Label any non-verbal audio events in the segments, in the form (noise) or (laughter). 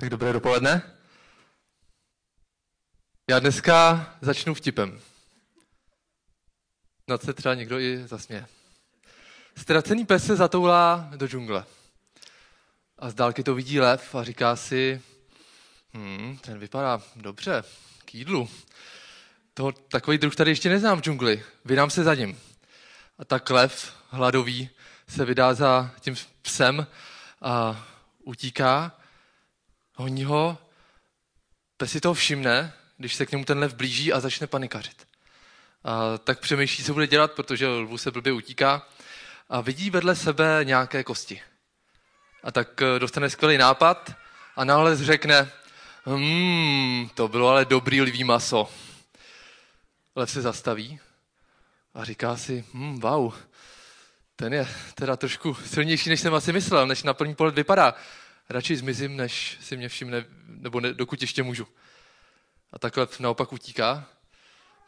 Tak dobré dopoledne. Já dneska začnu vtipem. Snad se třeba někdo i zasměje. Ztracený pes se zatoulá do džungle. A z dálky to vidí lev a říká si, hm, ten vypadá dobře, k jídlu. Toho, takový druh tady ještě neznám v džungli, vydám se za ním. A tak lev, hladový, se vydá za tím psem a utíká, honí ho, pes si toho všimne, když se k němu ten lev blíží a začne panikařit. A tak přemýšlí, co bude dělat, protože lvu se blbě utíká a vidí vedle sebe nějaké kosti. A tak eh, dostane skvělý nápad a náhle řekne, hmm, to bylo ale dobrý lví maso. Lev se zastaví a říká si, hmm, wow, ten je teda trošku silnější, než jsem asi myslel, než na první pohled vypadá. Radši zmizím, než si mě všimne, nebo ne, dokud ještě můžu. A takhle naopak utíká.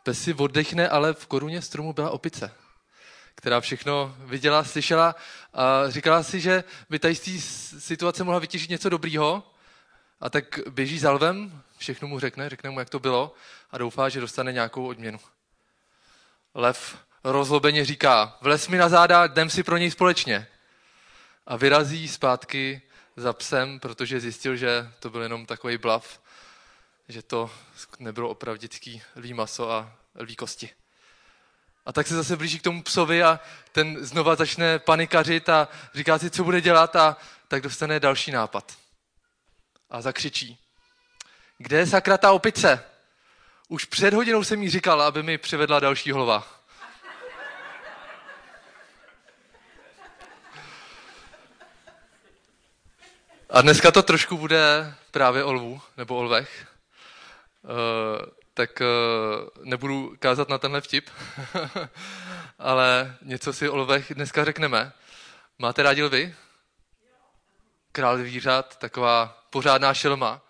Pes si oddechne, ale v koruně stromu byla opice, která všechno viděla, slyšela a říkala si, že by tady z té situace mohla vytěžit něco dobrýho. A tak běží za lvem, všechno mu řekne, řekne mu, jak to bylo a doufá, že dostane nějakou odměnu. Lev rozlobeně říká, vles mi na záda, jdem si pro něj společně. A vyrazí zpátky za psem, protože zjistil, že to byl jenom takový blav, že to nebylo opravdický lví maso a lví kosti. A tak se zase blíží k tomu psovi a ten znova začne panikařit a říká si, co bude dělat a tak dostane další nápad. A zakřičí. Kde je sakra ta opice? Už před hodinou jsem jí říkal, aby mi přivedla další hlova. A dneska to trošku bude právě o lvu, nebo o lvech. Uh, tak uh, nebudu kázat na tenhle vtip, (laughs) ale něco si o lvech dneska řekneme. Máte rádi lvy? Král zvířat, taková pořádná šelma.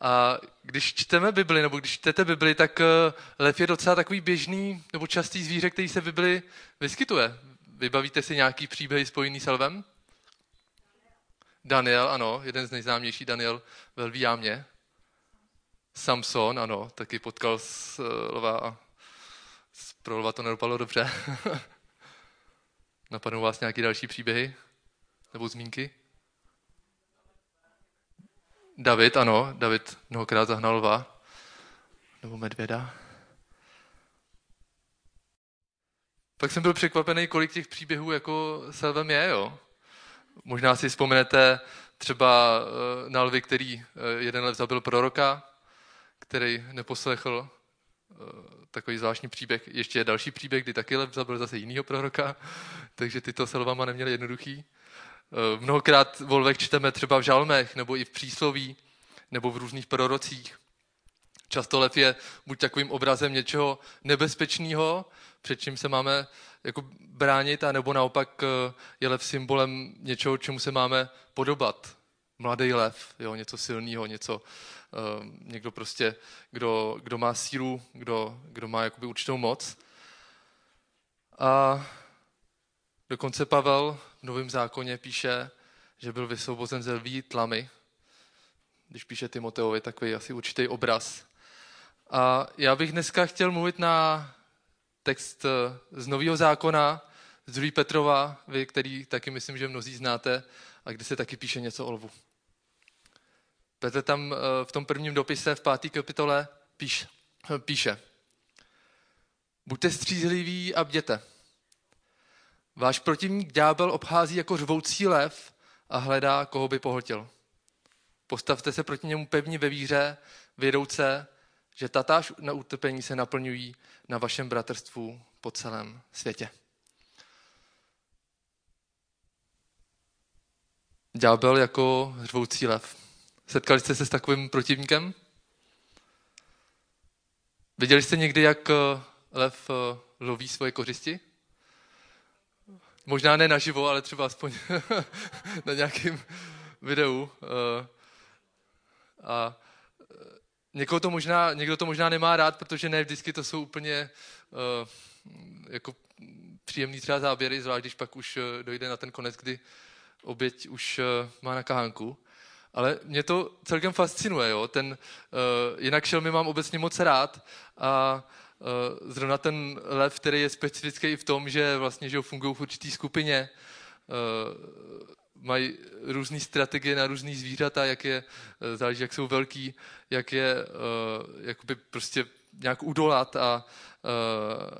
A když čteme Bibli, nebo když čtete Bibli, tak uh, lev je docela takový běžný nebo častý zvíře, který se v Bibli vyskytuje. Vybavíte si nějaký příběh spojený s lvem? Daniel, ano, jeden z nejznámějších, Daniel ve lví jámě. Samson, ano, taky potkal s uh, lva a pro lva to nedopadlo dobře. (laughs) Napadnou vás nějaké další příběhy? Nebo zmínky? David, ano, David mnohokrát zahnal lva. Nebo medvěda. Pak jsem byl překvapený, kolik těch příběhů jako se lvem je, jo. Možná si vzpomenete třeba eh, na lvy, který eh, jeden lev zabil proroka, který neposlechl eh, takový zvláštní příběh. Ještě je další příběh, kdy taky lev zabil zase jinýho proroka, (laughs) takže tyto se lvama neměli jednoduchý. Mnohokrát v lvech čteme třeba v žalmech, nebo i v přísloví, nebo v různých prorocích. Často lev je buď takovým obrazem něčeho nebezpečného, před čím se máme jako bránit, a nebo naopak eh, je lev symbolem něčeho, čemu se máme podobat. Mladý lev, jo, něco silného, něco, uh, někdo prostě, kdo, kdo má sílu, kdo, kdo má jakoby určitou moc. A dokonce Pavel v Novém zákoně píše, že byl vysvobozen ze lví tlamy. Když píše Timoteovi, takový asi určitý obraz. A já bych dneska chtěl mluvit na text eh, z Nového zákona, z 2. Petrova, vy, který taky myslím, že mnozí znáte, a kde se taky píše něco o lvu. Petr tam eh, v tom prvním dopise v páté kapitole píš, píše Buďte střízliví a bděte. Váš protivník ďábel obchází jako řvoucí lev a hledá, koho by pohltil. Postavte se proti němu pevně ve víře, vědouce, že tatáž na utrpení se naplňují na vašem bratrstvu po celém světě. Ďábel jako řvoucí lev. Setkali jste se s takovým protivníkem? Viděli jste někdy, jak eh, lev eh, loví svoje kořisti? Možná ne naživo, ale třeba aspoň (laughs) na nějakém videu. Eh, a Někoho to možná, někdo to možná nemá rád, protože ne vždycky to jsou úplně uh, jako příjemný třeba záběry, zvlášť když pak už uh, dojde na ten konec, kdy oběť už uh, má na kahánku. Ale mě to celkem fascinuje. Jo? Ten, uh, jinak šelmy mám obecně moc rád a uh, zrovna ten lev, který je specifický i v tom, že vlastně že fungují v určitý skupině, uh, mají různé strategie na různý zvířata, jak je, záleží, jak jsou velký, jak je uh, jakoby prostě nějak udolat a, uh,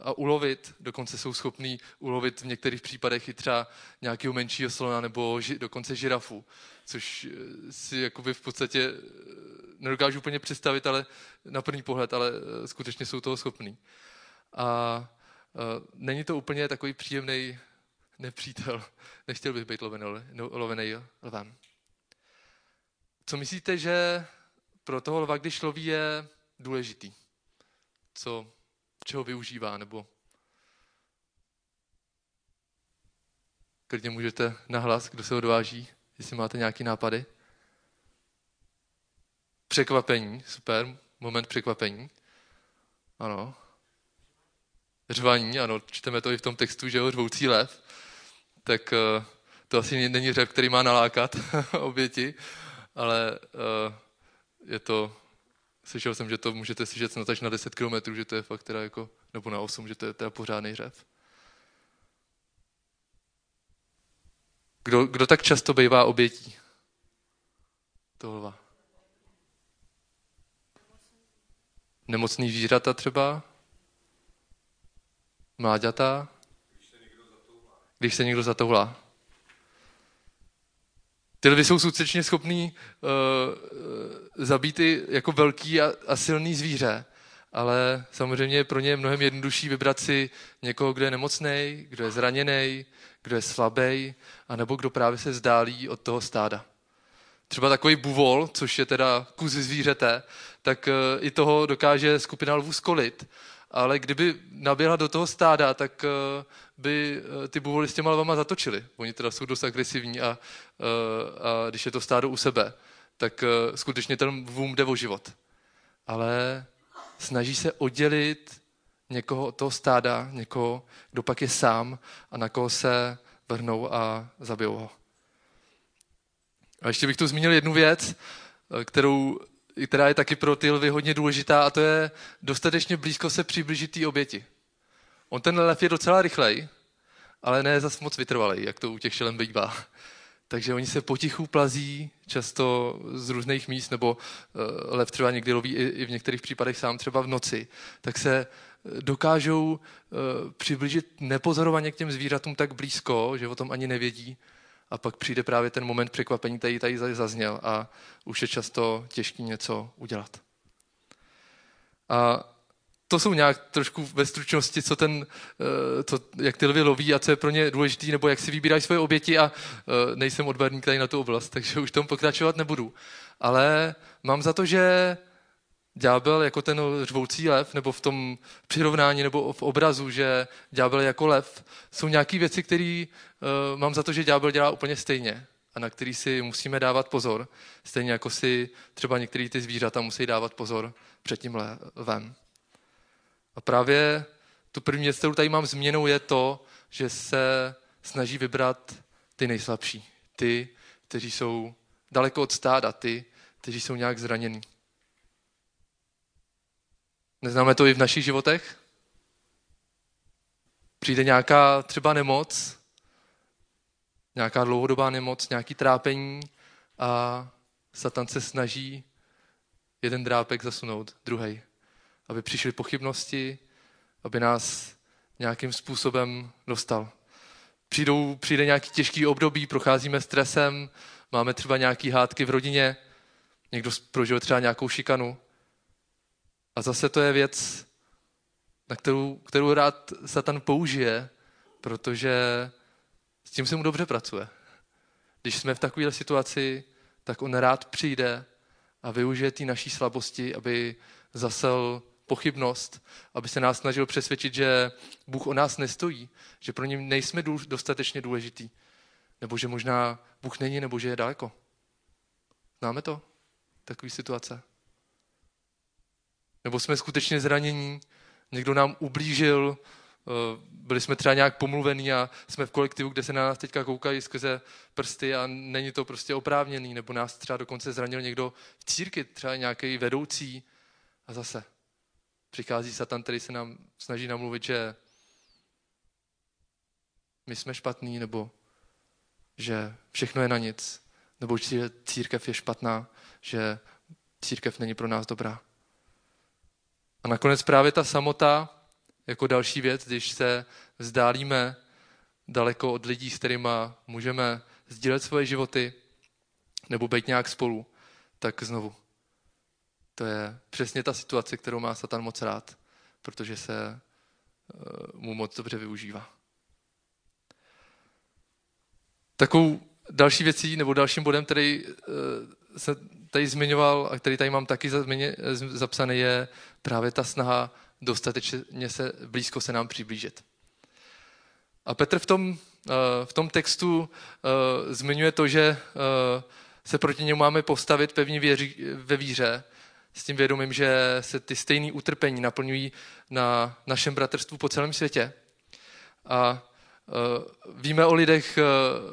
a ulovit. Dokonce jsou schopní ulovit v některých případech i třeba nějakého menšího slona nebo ži, dokonce žirafu, což eh, si jakoby v podstatě eh, nedokážu úplně představit, ale na první pohled, ale skutečně jsou toho schopní. A není to úplně takový příjemný nepřítel. Nechtěl bych být lovený, no, lovený lvem. Co myslíte, že pro toho lva, když loví, je důležitý? co, čeho využívá, nebo klidně můžete nahlas, kdo se odváží, jestli máte nějaké nápady. Překvapení, super, moment překvapení. Ano. Řvaní, ano, čteme to i v tom textu, že jo, řvoucí lev. Tak uh, to asi není řev, který má nalákat (laughs) oběti, ale uh, je to Slyšel jsem, že to můžete slyšet snad až na 10 km, že to je fakt teda jako, nebo na 8, že to je teda pořádný řev. Kdo, kdo tak často bývá obětí toho Nemocný zvířata třeba? Mláďata? Když se někdo zatoulá. Ty lvy jsou skutečně schopný uh, zabít i jako velký a, a silný zvíře, ale samozřejmě pro ně mnohem jednodušší vybrat si někoho, kdo je nemocný, kdo je zraněný, kdo je slabý, anebo kdo právě se zdálí od toho stáda. Třeba takový buvol, což je teda kus zvířete, tak uh, i toho dokáže skupina lvů skolit ale kdyby naběhla do toho stáda, tak eh, by eh, ty buvoly s těma lvama zatočili. Oni teda jsou dost agresivní a, eh, a když je to stádo u sebe, tak skutečně ten vům jde o život. Ale snaží se oddělit někoho od toho stáda, někoho, kdo pak je sám a na koho se vrhnou a zabijou ho. A ještě bych tu zmínil jednu věc, kterou která je taky pro ty lvy hodně důležitá, a to je dostatečně blízko se přiblížit té oběti. On ten lev je docela rychlej, ale ne zas moc vytrvalý, jak to u těch šelem bývá. Takže oni se potichu plazí, často z různých míst, nebo uh, lev třeba někdy loví i, v některých případech sám třeba v noci, tak se eh, dokážou uh, přiblížit nepozorovaně k těm zvířatům tak blízko, že o tom ani nevědí, a pak přijde právě ten moment překvapení, který tady zazněl a už je často těžký něco udělat. A to jsou nějak trošku ve stručnosti, co ten, eh, co, jak ty lvy loví a co je pro ně důležitý, nebo jak si vybírají svoje oběti a eh, nejsem odborník tady na tu oblast, takže už tom pokračovat nebudu. Ale mám za to, že ďábel jako ten řvoucí lev, nebo v tom přirovnání, nebo v obrazu, že ďábel jako lev, jsou nějaké věci, které uh, mám za to, že ďábel dělá úplně stejně a na který si musíme dávat pozor, stejně jako si třeba některé ty zvířata musí dávat pozor před tím levem. A právě tu první věc, kterou tady mám změnou, je to, že se snaží vybrat ty nejslabší, ty, kteří jsou daleko od stáda, ty, kteří jsou nějak zranění. Neznáme to i v našich životech? Přijde nějaká třeba nemoc, nějaká dlouhodobá nemoc, nějaký trápení a Satan se snaží jeden drápek zasunout, druhý, aby přišly pochybnosti, aby nás nějakým způsobem dostal. Přijdou, přijde nějaký těžký období, procházíme stresem, máme třeba nějaký hádky v rodině, někdo prožil třeba nějakou šikanu, a zase to je věc, na kterou, kterou rád Satan použije, protože s tím se mu dobře pracuje. Když jsme v takové situaci, tak on rád přijde a využije ty naší slabosti, aby zasel pochybnost, aby se nás snažil přesvědčit, že Bůh o nás nestojí, že pro něm nejsme dostatečně důležitý, nebo že možná Bůh není, nebo že je daleko. Známe to? Takové situace. Nebo jsme skutečně zranění, někdo nám ublížil, byli jsme třeba nějak pomluvení a jsme v kolektivu, kde se na nás teďka koukají skrze prsty a není to prostě oprávněný, nebo nás třeba dokonce zranil někdo v círky, třeba nějaký vedoucí a zase přichází Satan, který se nám snaží namluvit, že my jsme špatní, nebo že všechno je na nic, nebo že církev je špatná, že církev není pro nás dobrá. Nakonec právě ta samota, jako další věc, když se vzdálíme daleko od lidí, s kterými můžeme sdílet svoje životy nebo být nějak spolu, tak znovu. To je přesně ta situace, kterou má Satan moc rád, protože se eh, mu moc dobře využívá. Takovou další věcí nebo dalším bodem, který eh, se tady zmiňoval a který tady mám taky zapsaný, je právě ta snaha dostatečně se blízko se nám přiblížit. A Petr v tom, eh, v tom textu eh, zmiňuje to, že se proti němu máme postavit pevně věří, ve víře, s tím vědomím, že se ty stejné utrpení naplňují na našem bratrstvu po celém světě. A Eh, víme o lidech eh,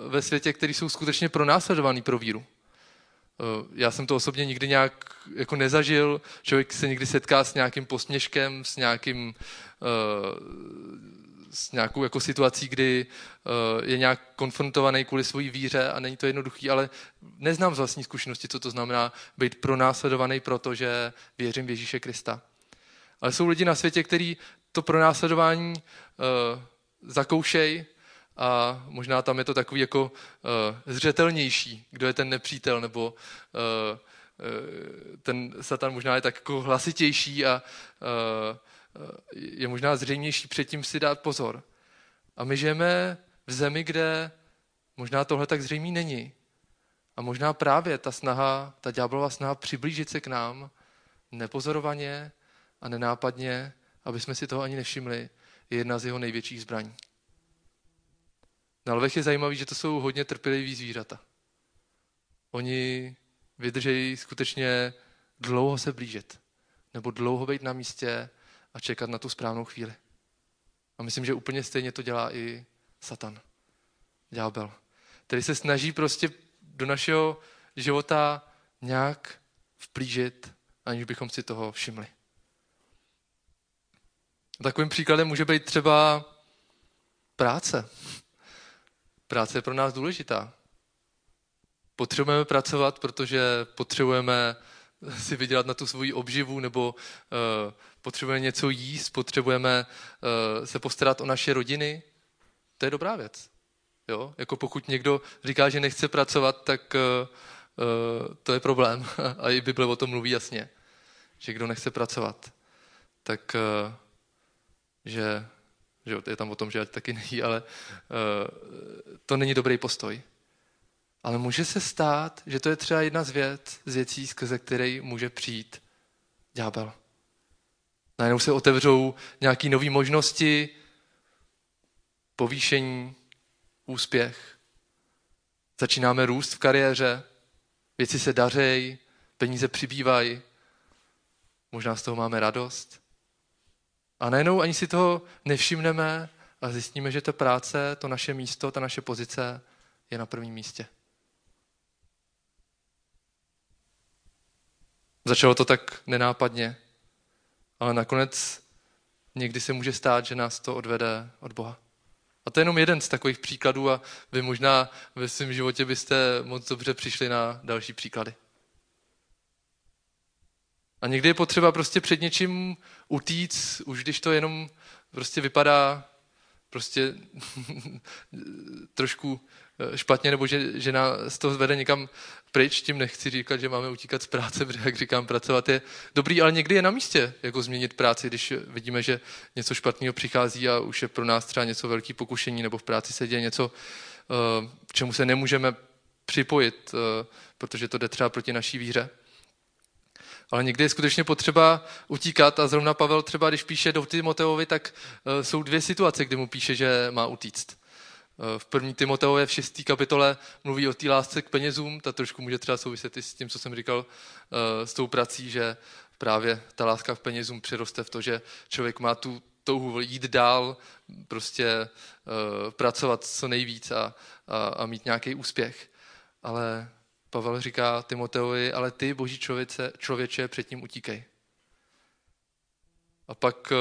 ve světě, kteří jsou skutečně pronásledovaní pro víru. Eh, já jsem to osobně nikdy nějak jako nezažil. Člověk se někdy setká s nějakým posměškem, s, nějakým, s nějakou jako situací, kdy je nějak konfrontovaný kvůli své víře a není to jednoduchý, ale neznám z vlastní zkušenosti, co to znamená být pronásledovaný proto, že věřím v Ježíše Krista. Ale jsou lidi na světě, kteří to pronásledování zakoušej a možná tam je to takový jako uh, zřetelnější, kdo je ten nepřítel, nebo uh, uh, ten satan možná je tak jako hlasitější a uh, je možná zřejmější předtím si dát pozor. A my žijeme v zemi, kde možná tohle tak zřejmý není. A možná právě ta snaha, ta ďáblová snaha přiblížit se k nám nepozorovaně a nenápadně, aby jsme si toho ani nevšimli, je jedna z jeho největších zbraní. Na lvech je zajímavé, že to jsou hodně trpěliví zvířata. Oni vydržejí skutečně dlouho se blížit, nebo dlouho být na místě a čekat na tu správnou chvíli. A myslím, že úplně stejně to dělá i Satan, ďábel, který se snaží prostě do našeho života nějak vplížit, aniž bychom si toho všimli. Takovým příkladem může být třeba práce. Práce je pro nás důležitá. Potřebujeme pracovat, protože potřebujeme si vydělat na tu svoji obživu, nebo uh, potřebujeme něco jíst, potřebujeme uh, se postarat o naše rodiny. To je dobrá věc. Jo? Jako pokud někdo říká, že nechce pracovat, tak uh, to je problém. (laughs) A i Bible o tom mluví jasně. Že kdo nechce pracovat, tak že, že je tam o tom, že ať taky nejí, ale uh, to není dobrý postoj. Ale může se stát, že to je třeba jedna z věc, z věcí, skrze které může přijít ďábel. Najednou se otevřou nějaké nové možnosti, povýšení, úspěch. Začínáme růst v kariéře, věci se dařejí, peníze přibývají, možná z toho máme radost. A najednou ani si toho nevšimneme a zjistíme, že ta práce, to naše místo, ta naše pozice je na prvním místě. Začalo to tak nenápadně, ale nakonec někdy se může stát, že nás to odvede od Boha. A to je jenom jeden z takových příkladů a vy možná ve svém životě byste moc dobře přišli na další příklady. A někdy je potřeba prostě před něčím utíct, už když to jenom prostě vypadá prostě (laughs) trošku eh, špatně, nebo že, že nás to vede někam pryč, tím nechci říkat, že máme utíkat z práce, (laughs) protože jak říkám, pracovat je dobrý, ale někdy je na místě, jako změnit práci, když vidíme, že něco špatného přichází a už je pro nás třeba něco velký pokušení, nebo v práci se děje něco, eh, k čemu se nemůžeme připojit, eh, protože to jde třeba proti naší víře. Ale někdy je skutečně potřeba utíkat a zrovna Pavel třeba, když píše do Timoteovi, tak uh, jsou dvě situace, kdy mu píše, že má utíct. Uh, v první Timoteově v šestý kapitole mluví o té lásce k penězům, ta trošku může třeba souviset i s tím, co jsem říkal, uh, s tou prací, že právě ta láska k penězům přiroste v to, že člověk má tu touhu jít dál, prostě pracovat co nejvíc a, a, a mít nějaký úspěch. Ale Pavel říká Timoteovi, ale ty, boží člověče, člověče, předtím utíkej. A pak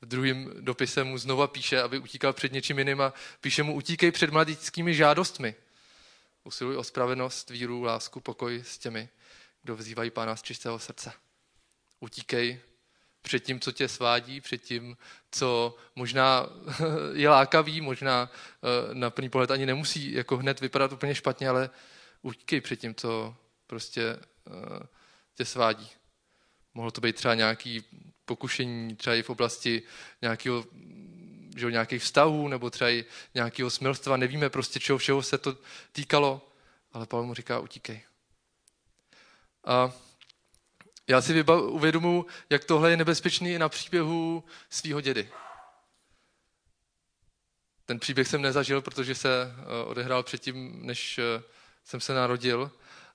v druhém dopise mu znova píše, aby utíkal před něčím jiným a píše mu, utíkej před mladickými žádostmi. Usiluj o spravedlnost, víru, lásku, pokoj s těmi, kdo vzývají pána z čistého srdce. Utíkej před tím, co tě svádí, před tím, co možná (laughs) je lákavý, možná eh, na první pohled ani nemusí jako hned vypadat úplně špatně, ale utíkej před tím, co prostě eh, tě svádí. Mohlo to být třeba nějaký pokušení, třeba i v oblasti nějakého, že, nějakých vztahů, nebo třeba i nějakého smilstva, nevíme prostě, čeho všeho se to týkalo, ale Pavel mu říká, utíkej. A já si uvědomuji, jak tohle je nebezpečný i na příběhu svého dědy. Ten příběh jsem nezažil, protože se eh, odehrál předtím, než eh, jsem se narodil.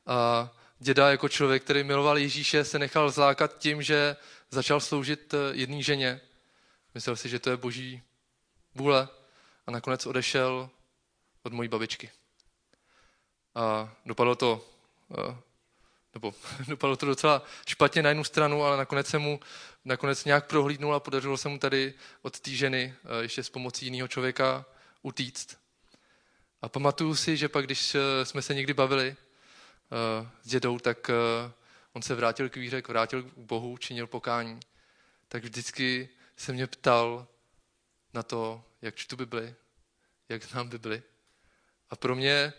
A děda jako člověk, který miloval Ježíše, se nechal zlákat tím, že začal sloužit eh, jedné ženě. Myslel si, že to je boží vůle a nakonec odešel od mojí babičky. A dopadlo to nebo (laughs) dopadlo to docela špatně na jednu stranu, ale nakonec se mu nakonec nějak prohlídnul a podařilo se mu tady od té ženy eh, ještě s pomocí jiného člověka utíct. A pamatuju si, že pak, když eh, jsme se někdy bavili uh, s dědou, tak uh, on se vrátil k víře, vrátil k Bohu, činil pokání. Tak vždycky se mě ptal na to, jak čtu Bibli, jak znám Bibli. A pro mě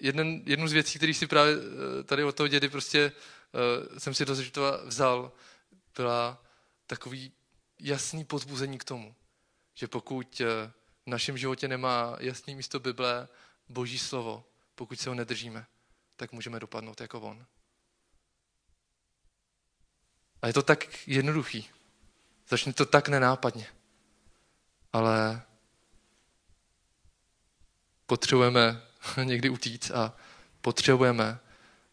jeden, jednu z věcí, který si právě eh, tady od toho dědy prostě jsem si do vzal, byla takový jasný pozbuzení k tomu, že pokud eh, v našem životě nemá jasný místo Bible, Boží slovo, pokud se ho nedržíme, tak můžeme dopadnout jako on. A je to tak jednoduchý. Začne to tak nenápadně. Ale potřebujeme (laughs) někdy utíct a potřebujeme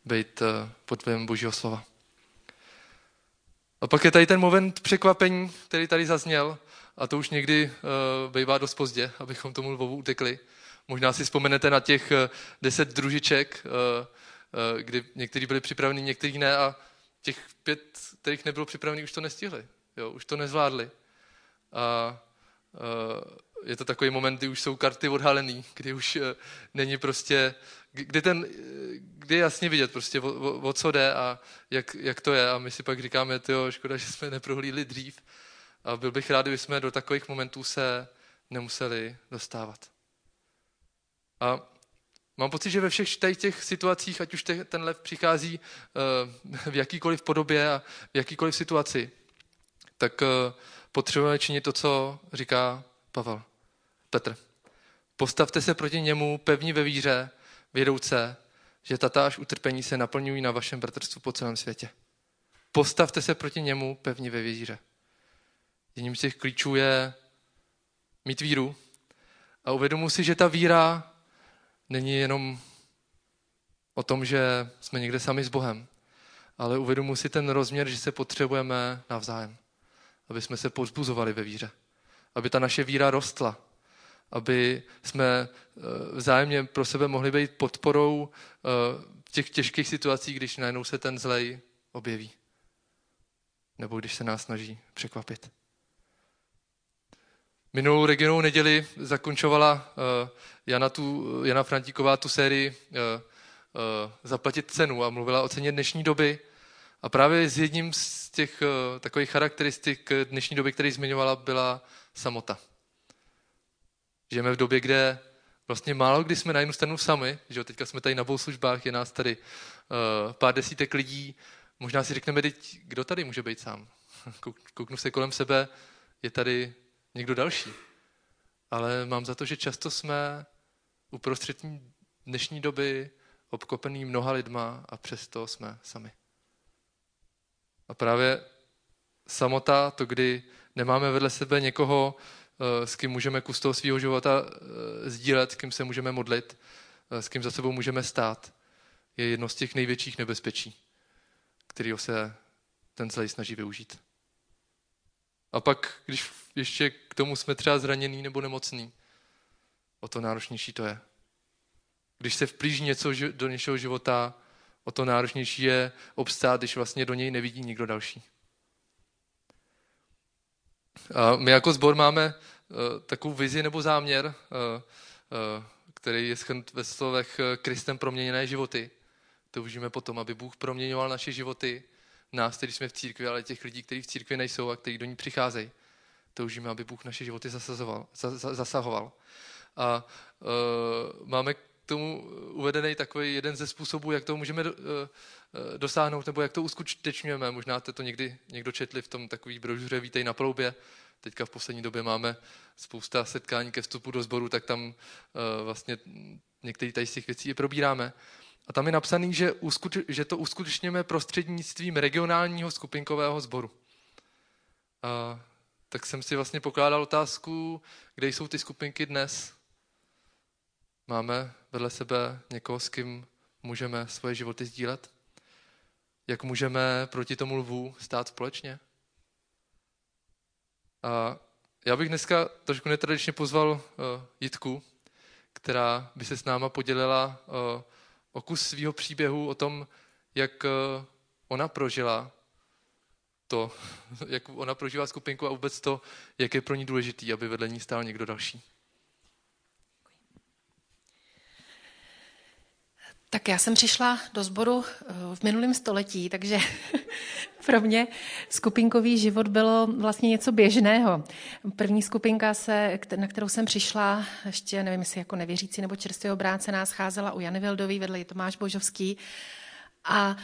být eh, pod vlivem Božího slova. A pak je tady ten moment překvapení, který tady zazněl, a to už někdy uh, bývá dost pozdě, abychom tomu Lvovu utekli. Možná si vzpomenete na těch uh, deset družiček, uh, kdy někteří byli připraveni, někteří ne a těch pět, kterých nebylo připravených, už to nestihli. Jo, už to nezvládli. A je to takový moment, kdy už jsou karty odhalený, kdy už eh, není prostě, kdy, ten, eh, kdy je jasně vidět prostě, o, o, o co jde a jak, jak to je. A my si pak říkáme, jo, škoda, že jsme neprohlídli dřív. A byl bych rád, kdyby jsme do takových momentů se nemuseli dostávat. A mám pocit, že ve všech těch situacích, ať už ten lev přichází eh, v jakýkoliv podobě a v jakýkoliv situaci, tak potřebujeme činit to, co říká Pavel. Petr. Postavte se proti němu pevní ve víře, vědouce, že tatáž utrpení se naplňují na vašem bratrstvu po celém světě. Postavte se proti němu pevně ve víře. Jedním z těch klíčů je mít víru a uvědomu si, že ta víra není jenom o tom, že jsme někde sami s Bohem, ale uvědomu si ten rozměr, že se potřebujeme navzájem, aby jsme se pozbuzovali ve víře, aby ta naše víra rostla, aby jsme eh, vzájemně pro sebe mohli být podporou eh, v těch těžkých situacích, když najednou se ten zlej objeví. Nebo když se nás snaží překvapit. Minulou regionovou neděli zakončovala uh, Jana, tu, Jana Frantíková tu sérii uh, uh, Zaplatit cenu a mluvila o ceně dnešní doby. A právě s jedním z těch takových charakteristik dnešní doby, který zmiňovala, byla samota. Žijeme v době, kde vlastně málo kdy jsme na jednu stranu sami, že jo, teďka jsme tady na službách, je nás tady uh, pár desítek lidí, možná si řekneme, teď, kdo tady může být sám. (laughs) Kouknu se kolem sebe, je tady někdo další. Ale mám za to, že často jsme uprostřed dnešní doby obkopený mnoha lidma a přesto jsme sami. A právě samota, to kdy nemáme vedle sebe někoho, Eh, s kým můžeme kus toho svého života eh, sdílet, s kým se můžeme modlit, eh, s kým za sebou můžeme stát, je jedno z těch největších nebezpečí, kterého se ten zlej snaží využít. A pak, když ještě k tomu jsme třeba zraněný nebo nemocný, o to náročnější to je. Když se vplíží něco do něčeho života, o to náročnější je obstát, když vlastně do něj nevidí nikdo další. A my jako sbor máme uh, takovou vizi nebo záměr, uh, uh, který je schrnut ve slovech Kristem proměněné životy. Toužíme potom, aby Bůh proměňoval naše životy, nás, kteří jsme v církvi, ale těch lidí, kteří v církvi nejsou a kteří do ní přicházejí. Toužíme, aby Bůh naše životy zasazoval, zasahoval. A uh, máme k tomu uvedený takový jeden ze způsobů, jak to můžeme uh, dosáhnout, nebo jak to uskutečňujeme. Možná jste to někdy někdo četli v tom takový brožuře Vítej na proubě. Teďka v poslední době máme spousta setkání ke vstupu do sboru, tak tam uh, vlastně některé tady z těch věcí je probíráme. A tam je napsaný, že, uskuč, že to uskutečněme prostřednictvím regionálního skupinkového sboru. A tak jsem si vlastně pokládal otázku, kde jsou ty skupinky dnes. Máme vedle sebe někoho, s kým můžeme svoje životy sdílet? Jak můžeme proti tomu lvu stát společně? A já bych dneska trošku netradičně pozval uh, Jitku, která by se s náma podělila uh, o kus svého příběhu, o tom, jak uh, ona prožila to, (laughs) jak ona prožívá skupinku a vůbec to, jak je pro ní důležitý, aby vedle ní stál někdo další. Tak já jsem přišla do sboru eh, v minulém století, takže (laughs) pro mě skupinkový život bylo vlastně něco běžného. První skupinka, se, na kterou jsem přišla, ještě nevím, jestli jako nevěřící nebo čerstvě obrácená, scházela u Jany Vildový, vedle Tomáš Božovský. A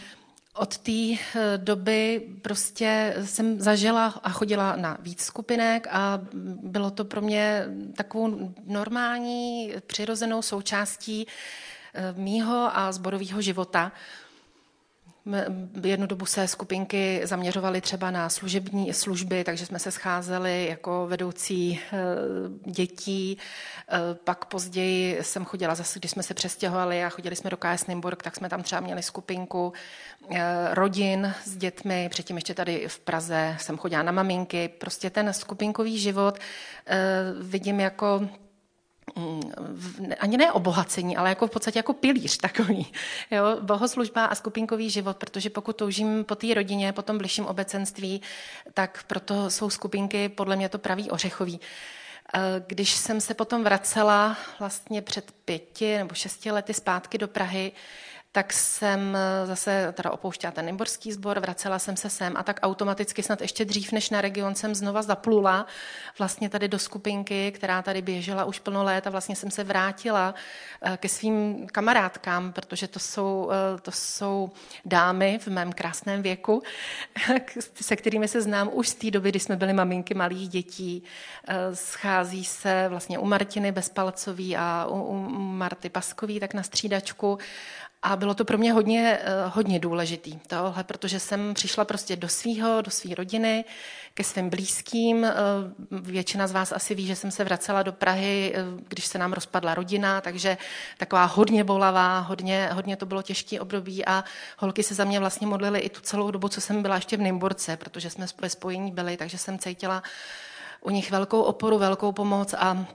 od té eh, doby prostě jsem zažila a chodila na víc skupinek a bylo to pro mě takovou normální, přirozenou součástí mýho a zborového života. Jednu dobu se skupinky zaměřovaly třeba na služební služby, takže jsme se scházeli jako vedoucí eh, dětí. Eh, pak později jsem chodila zase, když jsme se přestěhovali a chodili jsme do KS Nymburk, tak jsme tam třeba měli skupinku rodin s dětmi. Předtím ještě tady v Praze jsem chodila na maminky. Prostě ten skupinkový život vidím jako ani ne obohacení, ale jako v podstatě jako pilíř takový. Jo? Bohoslužba a skupinkový život, protože pokud toužím po té rodině, po tom bližším obecenství, tak proto jsou skupinky podle mě to pravý ořechový. Eh, když jsem se potom vracela vlastně před pěti nebo šesti lety zpátky do Prahy, tak jsem eh, zase teda opouštěla ten Nymborský sbor, vracela jsem se sem a tak automaticky snad ještě dřív než na region jsem znova zaplula vlastně tady do skupinky, která tady běžela už plno let a vlastně jsem se vrátila eh, ke svým kamarádkám, protože to jsou, eh, to jsou dámy v mém krásném věku, (laughs) se kterými se znám už z té doby, kdy jsme byli maminky malých dětí. Schází se vlastně u Martiny Bezpalcový a u, u Marty Paskový, tak na střídačku a bylo to pro mě hodně, eh, hodně důležitý, tohle, protože jsem přišla prostě do svého, do své rodiny, ke svým blízkým. Eh, většina z vás asi ví, že jsem se vracela do Prahy, eh, když se nám rozpadla rodina, takže taková hodně bolavá, hodně, hodně to bylo těžké období a holky se za mě vlastně modlily i tu celou dobu, co jsem byla ještě v Nymburce, protože jsme ve spojení byli, takže jsem cítila u nich velkou oporu, velkou pomoc a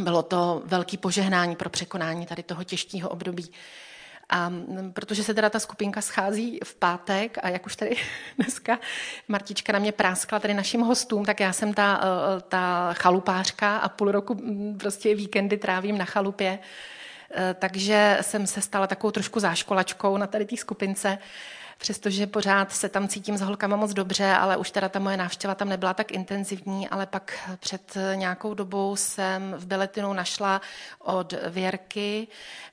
bylo to velký požehnání pro překonání tady toho těžkého období. A protože se teda ta skupinka schází v pátek a jak už tady (laughs) dneska Martička na mě práskla tady našim hostům, tak já jsem ta, eh, ta chalupářka a půl roku prostě víkendy trávím na chalupě. Eh, takže jsem se stala takovou trošku záškolačkou na tady té skupince přestože pořád se tam cítím s holkama moc dobře, ale už teda ta moje návštěva tam nebyla tak intenzivní, ale pak před nějakou dobou jsem v Beletinu našla od Věrky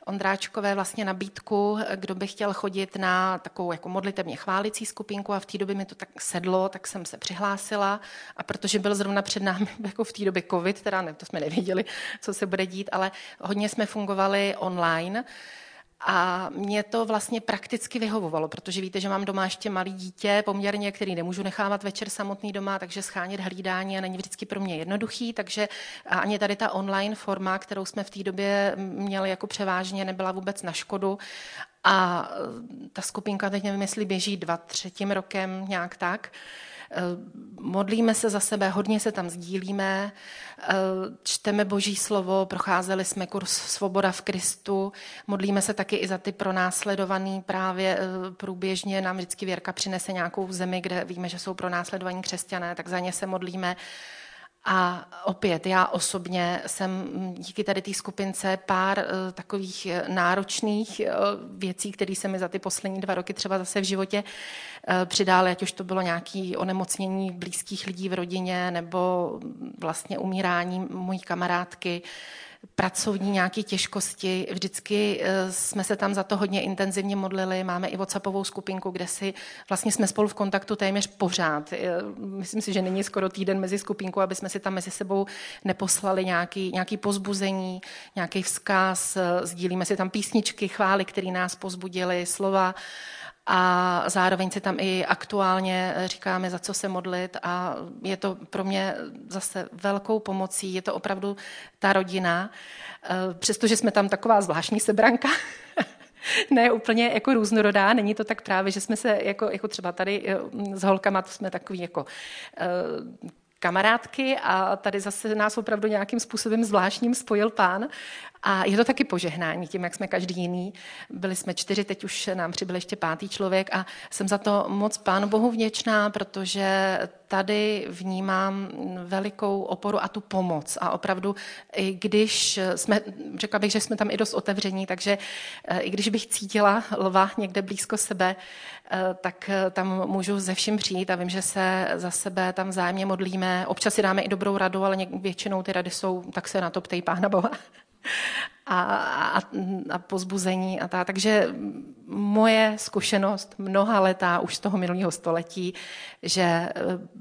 Ondráčkové vlastně nabídku, kdo by chtěl chodit na takovou jako modlitevně chválicí skupinku a v té době mi to tak sedlo, tak jsem se přihlásila. A protože byl zrovna před námi (laughs) jako v té době covid, teda ne, to jsme nevěděli, co se bude dít, ale hodně jsme fungovali online, a mě to vlastně prakticky vyhovovalo, protože víte, že mám doma ještě malý dítě, poměrně, který nemůžu nechávat večer samotný doma, takže schánět hlídání a není vždycky pro mě jednoduchý, takže ani tady ta online forma, kterou jsme v té době měli jako převážně, nebyla vůbec na škodu. A ta skupinka, teď nevím, jestli běží dva třetím rokem nějak tak, Modlíme se za sebe, hodně se tam sdílíme, čteme Boží slovo, procházeli jsme kurz Svoboda v Kristu, modlíme se taky i za ty pronásledovaný právě průběžně. Nám vždycky Věrka přinese nějakou zemi, kde víme, že jsou pronásledovaní křesťané, tak za ně se modlíme. A opět, já osobně jsem díky tady té skupince pár uh, takových eh, náročných uh, věcí, které se mi za ty poslední dva roky třeba zase v životě přidály, ať už to bylo nějaké onemocnění blízkých lidí v rodině nebo vlastně umírání mojí kamarádky, pracovní nějaké těžkosti. Vždycky eh, jsme se tam za to hodně intenzivně modlili. Máme i WhatsAppovou skupinku, kde si vlastně jsme spolu v kontaktu téměř pořád. Eh, myslím si, že není skoro týden mezi skupinkou, aby jsme si tam mezi sebou neposlali nějaký, nějaký pozbuzení, nějaký vzkaz. Sdílíme si tam písničky, chvály, které nás pozbudily, slova a zároveň si tam i aktuálně říkáme, za co se modlit. A je to pro mě zase velkou pomocí, je to opravdu ta rodina, e, přestože jsme tam taková zvláštní sebranka, (laughs) ne úplně jako různorodá, není to tak právě, že jsme se jako, jako třeba tady e, s holkama, to jsme takový jako kamarádky a tady zase nás opravdu nějakým způsobem zvláštním spojil pán. A je to taky požehnání, tím, jak jsme každý jiný. Byli jsme čtyři, teď už nám přibyl ještě pátý člověk a jsem za to moc Pánu Bohu vděčná, protože tady vnímám velikou oporu a tu pomoc. A opravdu, i když jsme, řekla bych, že jsme tam i dost otevření, takže eh, i když bych cítila lva někde blízko sebe, eh, tak eh, tam můžu ze vším přijít a vím, že se za sebe tam vzájemně modlíme. Občas si dáme i dobrou radu, ale většinou ty rady jsou, tak se na to ptej Pána Boha (laughs) a, a, a pozbuzení. A ta. Takže moje zkušenost mnoha letá už z toho minulého století, že eh,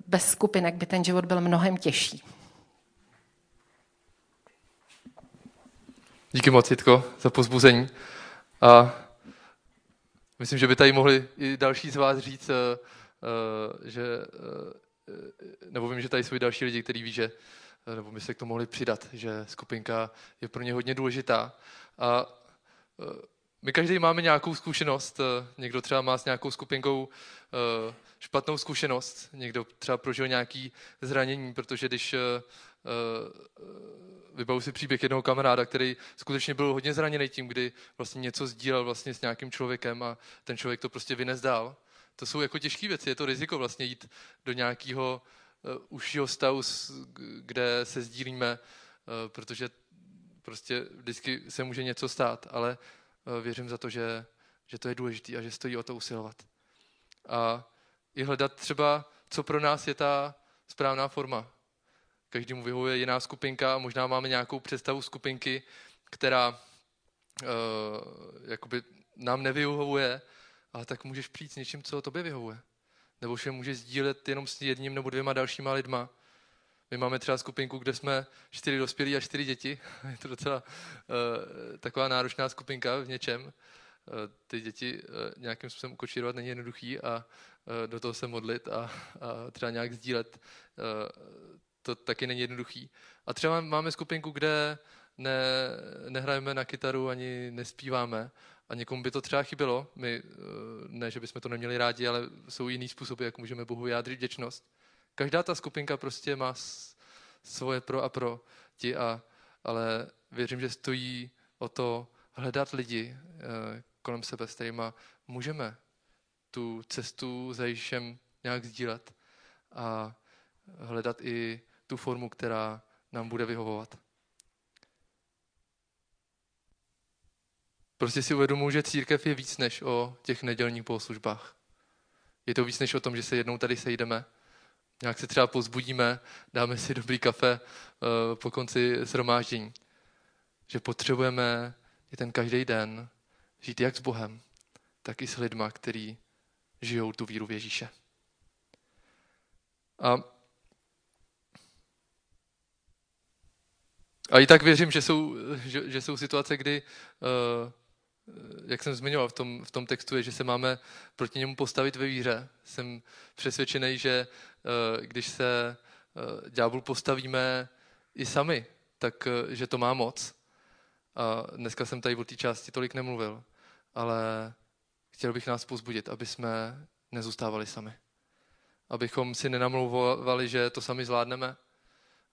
bez skupinek by ten život byl mnohem těžší. Díky moc, Jitko, za pozbuzení. A myslím, že by tady mohli i další z vás říct, eh, eh, že, nebo vím, že tady jsou i další lidi, kteří ví, že nebo by se k tomu mohli přidat, že skupinka je pro ně hodně důležitá. A e, my každý máme nějakou zkušenost, e, někdo třeba má s nějakou skupinkou e, špatnou zkušenost, někdo třeba prožil nějaký zranění, protože když vybavu si příběh jednoho kamaráda, který skutečně byl hodně zraněný tím, kdy vlastně něco sdílel vlastně s nějakým člověkem a ten člověk to prostě vynes dál. To jsou jako těžké věci, je to riziko vlastně jít do nějakého užšího stavu, kde se sdílíme, uh, protože prostě vždycky se může něco stát, ale uh, věřím za to, že, že to je důležité a že stojí o to usilovat. A i hledat třeba, co pro nás je ta správná forma. Každému vyhovuje jiná skupinka a možná máme nějakou představu skupinky, která uh, jakoby nám nevyhovuje, ale tak můžeš přijít s něčím, co tobě vyhovuje nebo že může sdílet jenom s jedním nebo dvěma dalšíma lidma. My máme třeba skupinku, kde jsme čtyři dospělí a čtyři děti. (laughs) Je to docela uh, taková náročná skupinka v něčem. Uh, ty děti uh, nějakým způsobem ukočírovat není jednoduchý a uh, do toho se modlit a, a třeba nějak sdílet. Uh, to taky není jednoduchý. A třeba máme skupinku, kde ne, nehrajeme na kytaru ani nespíváme, a někomu by to třeba chybělo. My, eh, ne, že bychom to neměli rádi, ale jsou jiný způsoby, jak můžeme Bohu vyjádřit vděčnost. Každá ta skupinka prostě má svoje pro a pro ti, a, ale věřím, že stojí o to hledat lidi eh, kolem sebe, s kterými můžeme tu cestu za Ježíšem nějak sdílet a hledat i tu formu, která nám bude vyhovovat. Prostě si uvědomuji, že církev je víc než o těch nedělních bohoslužbách. Je to víc než o tom, že se jednou tady sejdeme, nějak se třeba pozbudíme, dáme si dobrý kafe uh, po konci shromáždění. Že potřebujeme i ten každý den žít jak s Bohem, tak i s lidma, kteří žijou tu víru v Ježíše. A, a i tak věřím, že jsou, že, že jsou situace, kdy Eh, jak jsem zmiňoval v tom, v tom textu, je, že se máme proti němu postavit ve víře. Jsem přesvědčený, že eh, když se eh, ďáblu postavíme i sami, tak že to má moc. A dneska jsem tady o té části tolik nemluvil, ale chtěl bych nás pozbudit, aby jsme nezůstávali sami. abychom si nenamlouvali, že to sami zvládneme,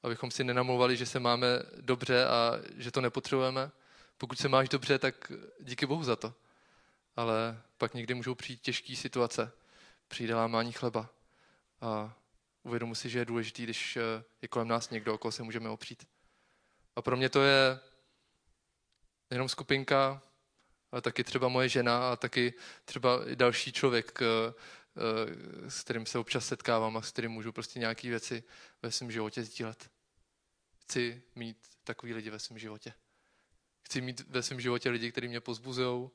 abychom si nenamlouvali, že se máme dobře a že to nepotřebujeme. Pokud se máš dobře, tak díky Bohu za to. Ale pak někdy můžou přijít těžké situace. Přijde lámání chleba. A uvědomu si, že je důležitý, když je kolem nás někdo, o koho se můžeme opřít. A pro mě to je nejenom skupinka, ale taky třeba moje žena a taky třeba další člověk, eh, eh, s kterým se občas setkávám a s kterým můžu prostě nějaké věci ve svém životě sdílet. Chci mít takový lidi ve svém životě. Chci mít ve svém životě lidi, kteří mě pozbuzují,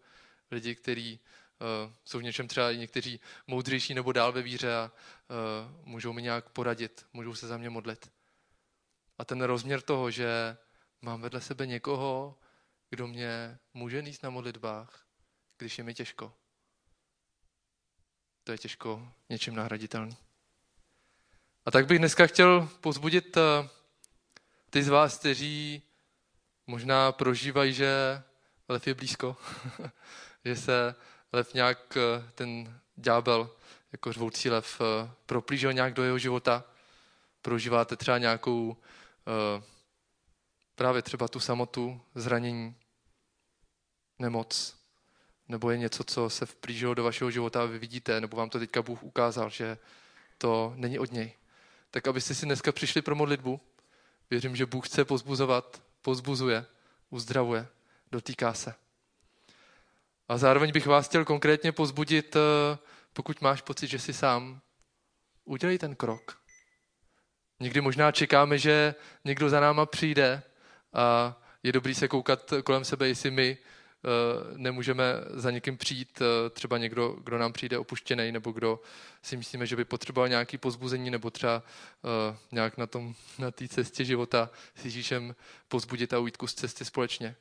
lidi, kteří uh, jsou v něčem třeba i někteří moudřejší nebo dál ve víře a uh, můžou mi nějak poradit, můžou se za mě modlit. A ten rozměr toho, že mám vedle sebe někoho, kdo mě může níst na modlitbách, když je mi těžko. To je těžko něčím nahraditelný. A tak bych dneska chtěl pozbudit eh, ty z vás, kteří možná prožívají, že lev je blízko, (laughs) že se lev nějak, eh, ten ďábel, jako řvoucí lev, eh, proplížil nějak do jeho života. Prožíváte třeba nějakou právě třeba tu samotu, zranění, nemoc, nebo je něco, co se vplížilo do vašeho života a vy vidíte, nebo vám to teďka Bůh ukázal, že to není od něj. Tak abyste si dneska přišli pro modlitbu, věřím, že Bůh chce pozbuzovat, pozbuzuje, uzdravuje, dotýká se. A zároveň bych vás chtěl konkrétně pozbudit, eh, pokud máš pocit, že jsi sám, udělej ten krok. Někdy možná čekáme, že někdo za náma přijde a je dobrý se koukat kolem sebe, jestli my nemůžeme za někým přijít, eh, třeba někdo, kdo nám přijde opuštěný, nebo kdo si myslíme, že by potřeboval nějaký pozbuzení, nebo třeba eh, nějak na tom na té cestě života s Ježíšem pozbudit a ujít kus cesty společně.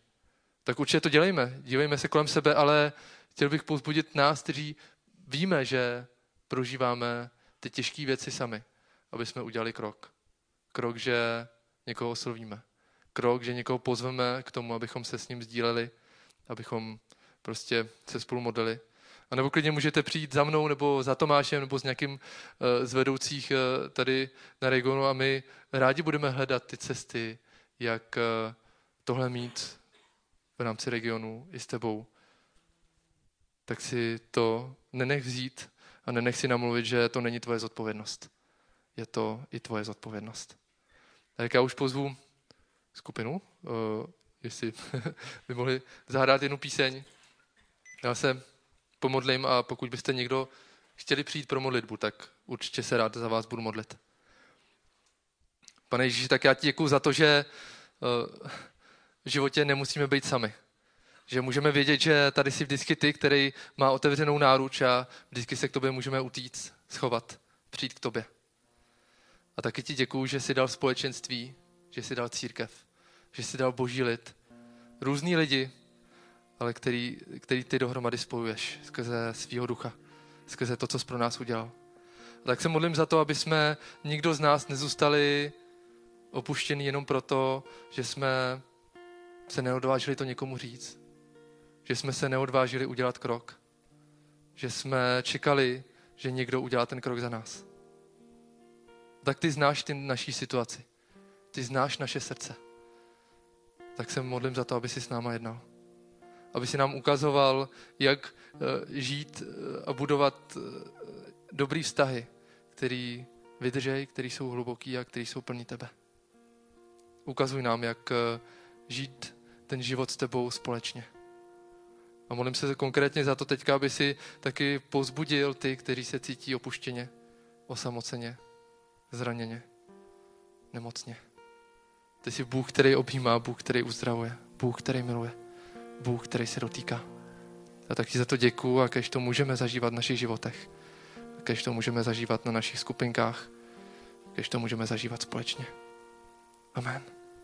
Tak určitě to dělejme. Dívejme se kolem sebe, ale chtěl bych pozbudit nás, kteří víme, že prožíváme ty těžké věci sami, aby jsme udělali krok. Krok, že někoho oslovíme krok, že někoho pozveme k tomu, abychom se s ním sdíleli, abychom prostě se spolu modlili. A nebo klidně můžete přijít za mnou nebo za Tomášem nebo s nějakým uh, z vedoucích uh, tady na regionu a my rádi budeme hledat ty cesty, jak uh, tohle mít v rámci regionu i s tebou. Tak si to nenech vzít a nenech si namluvit, že to není tvoje zodpovědnost. Je to i tvoje zodpovědnost. Tak já už pozvu skupinu, jestli (laughs) by mohli zahrát jednu píseň. Já se pomodlím a pokud byste někdo chtěli přijít pro modlitbu, tak určitě se rád za vás budu modlit. Pane Ježíši, tak já ti děkuji za to, že uh, v životě nemusíme být sami. Že můžeme vědět, že tady jsi vždycky ty, který má otevřenou náruč a vždycky se k tobě můžeme utíct, schovat, přijít k tobě. A taky ti děkuji, že jsi dal společenství, že jsi dal církev že jsi dal boží lid. Různý lidi, ale který, který ty dohromady spojuješ skrze svého ducha, skrze to, co jsi pro nás udělal. A tak se modlím za to, aby jsme nikdo z nás nezůstali opuštěný jenom proto, že jsme se neodvážili to někomu říct. Že jsme se neodvážili udělat krok. Že jsme čekali, že někdo udělá ten krok za nás. Tak ty znáš ty naší situaci. Ty znáš naše srdce tak se modlím za to, aby si s náma jednal. Aby si nám ukazoval, jak eh, žít eh, a budovat eh, dobrý vztahy, který vydržej, který jsou hluboký a který jsou plní tebe. Ukazuj nám, jak žít ten život s tebou společně. A modlím se konkrétně za to teďka, aby si taky pozbudil ty, kteří se cítí opuštěně, osamoceně, zraněně, nemocně. Ty jsi Bůh, který objímá, Bůh, který uzdravuje, Bůh, který miluje, Bůh, který se dotýká. A tak ti za to děkuju a kež to můžeme zažívat v našich životech. Kež to můžeme zažívat na našich skupinkách. Kež to můžeme zažívat společně. Amen.